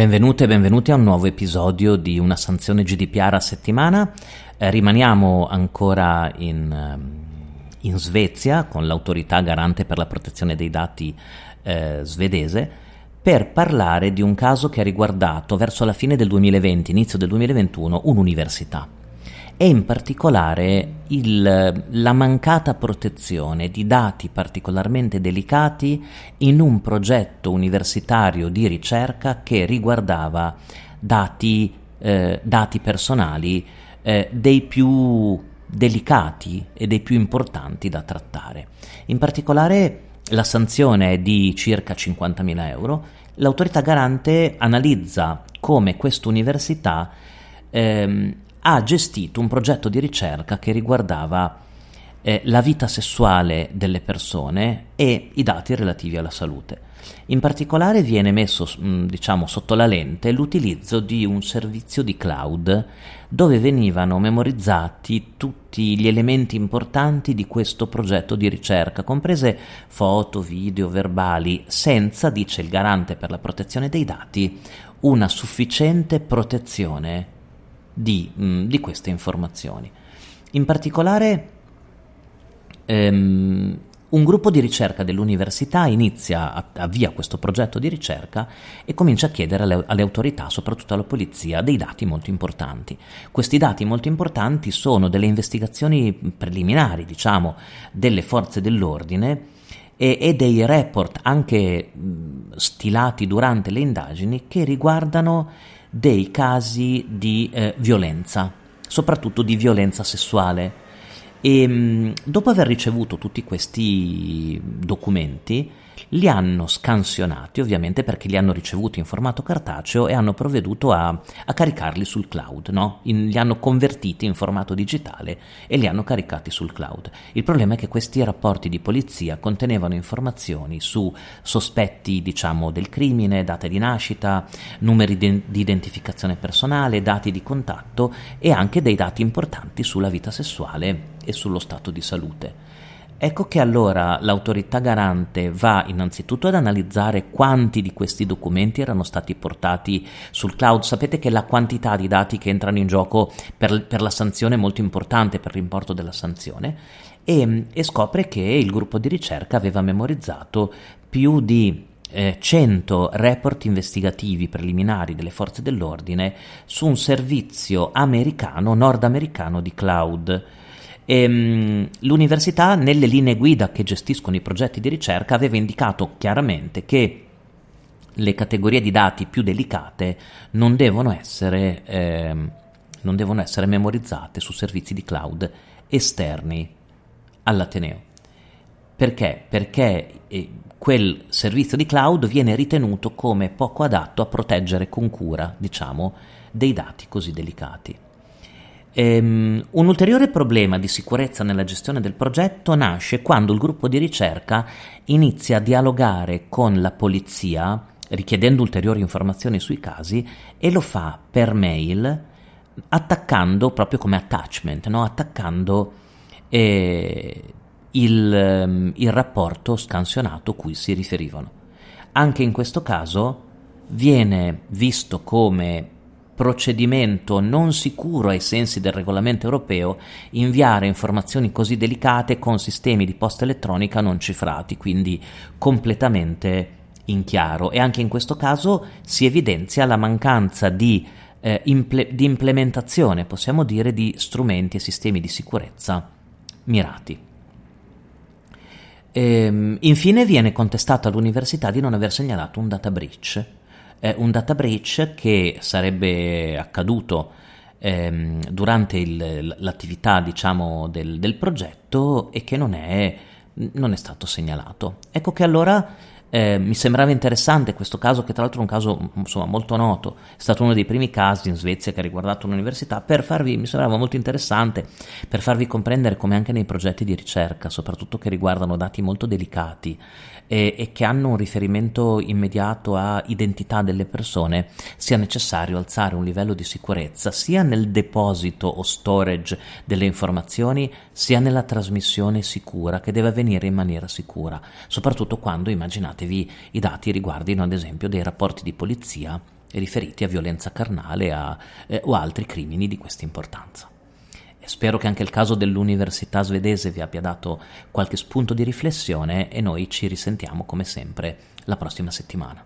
Benvenute e benvenuti a un nuovo episodio di una sanzione GDPR a settimana. Eh, rimaniamo ancora in, ehm, in, Svezia con l'autorità garante per la protezione dei dati eh, svedese per parlare di un caso che ha riguardato verso la fine del 2020, inizio del 2021, un'università e in particolare il, la mancata protezione di dati particolarmente delicati in un progetto universitario di ricerca che riguardava dati, eh, dati personali eh, dei più delicati e dei più importanti da trattare. In particolare la sanzione è di circa 50.000 euro. L'autorità garante analizza come questa università ehm, ha gestito un progetto di ricerca che riguardava eh, la vita sessuale delle persone e i dati relativi alla salute. In particolare viene messo mm, diciamo, sotto la lente l'utilizzo di un servizio di cloud dove venivano memorizzati tutti gli elementi importanti di questo progetto di ricerca, comprese foto, video, verbali, senza, dice il garante per la protezione dei dati, una sufficiente protezione di, mh, mm, di queste informazioni. In particolare, ehm, un gruppo di ricerca dell'università inizia, avvia questo progetto di ricerca e comincia a chiedere alle, alle, autorità, soprattutto alla polizia, dei dati molto importanti. Questi dati molto importanti sono delle investigazioni preliminari, diciamo, delle forze dell'ordine e, e dei report anche mh, stilati durante le indagini che riguardano dei casi di eh, violenza, soprattutto di violenza sessuale. E mh, dopo aver ricevuto tutti questi documenti, li hanno scansionati ovviamente perché li hanno ricevuti in formato cartaceo e hanno provveduto a, a caricarli sul cloud, no? in, li hanno convertiti in formato digitale e li hanno caricati sul cloud. Il problema è che questi rapporti di polizia contenevano informazioni su sospetti diciamo del crimine, date di nascita, numeri di, di identificazione personale, dati di contatto e anche dei dati importanti sulla vita sessuale e sullo stato di salute. Ecco che allora l'autorità garante va innanzitutto ad analizzare quanti di questi documenti erano stati portati sul cloud. Sapete che la quantità di dati che entrano in gioco per, per la sanzione è molto importante per l'importo della sanzione e, e scopre che il gruppo di ricerca aveva memorizzato più di eh, 100 report investigativi preliminari delle forze dell'ordine su un servizio americano, nordamericano di cloud. Ehm, l'università, nelle linee guida che gestiscono i progetti di ricerca, aveva indicato chiaramente che le categorie di dati più delicate non devono essere, eh, non devono essere memorizzate su servizi di cloud esterni all'Ateneo. Perché? Perché eh, quel servizio di cloud viene ritenuto come poco adatto a proteggere con cura, diciamo, dei dati così delicati. Ehm, un ulteriore problema di sicurezza nella gestione del progetto nasce quando il gruppo di ricerca inizia a dialogare con la polizia richiedendo ulteriori informazioni sui casi e lo fa per mail attaccando proprio come attachment, no? attaccando eh, il, ehm, il rapporto scansionato cui si riferivano. Anche in questo caso viene visto come procedimento non sicuro ai sensi del regolamento europeo inviare informazioni così delicate con sistemi di posta elettronica non cifrati, quindi completamente in chiaro. E anche in questo caso si evidenzia la mancanza di, eh, imple- di implementazione, possiamo dire, di strumenti e sistemi di sicurezza mirati. Ehm, infine viene contestato all'università di non aver segnalato un data breach eh, un data breach che sarebbe accaduto ehm, durante il, l'attività diciamo, del, del, progetto e che non è, non è stato segnalato. Ecco che allora eh, mi sembrava interessante questo caso, che tra l'altro è un caso insomma, molto noto, è stato uno dei primi casi in Svezia che ha riguardato un'università, per farvi, mi sembrava molto interessante, per farvi comprendere come anche nei progetti di ricerca, soprattutto che riguardano dati molto delicati e, e che hanno un riferimento immediato a identità delle persone, sia necessario alzare un livello di sicurezza sia nel deposito o storage delle informazioni, sia nella trasmissione sicura che deve avvenire in maniera sicura, soprattutto quando immaginate immaginatevi i dati riguardino ad esempio dei rapporti di polizia riferiti a violenza carnale a, eh, o altri crimini di questa importanza. E spero che anche il caso dell'università svedese vi abbia dato qualche spunto di riflessione e noi ci risentiamo come sempre la prossima settimana.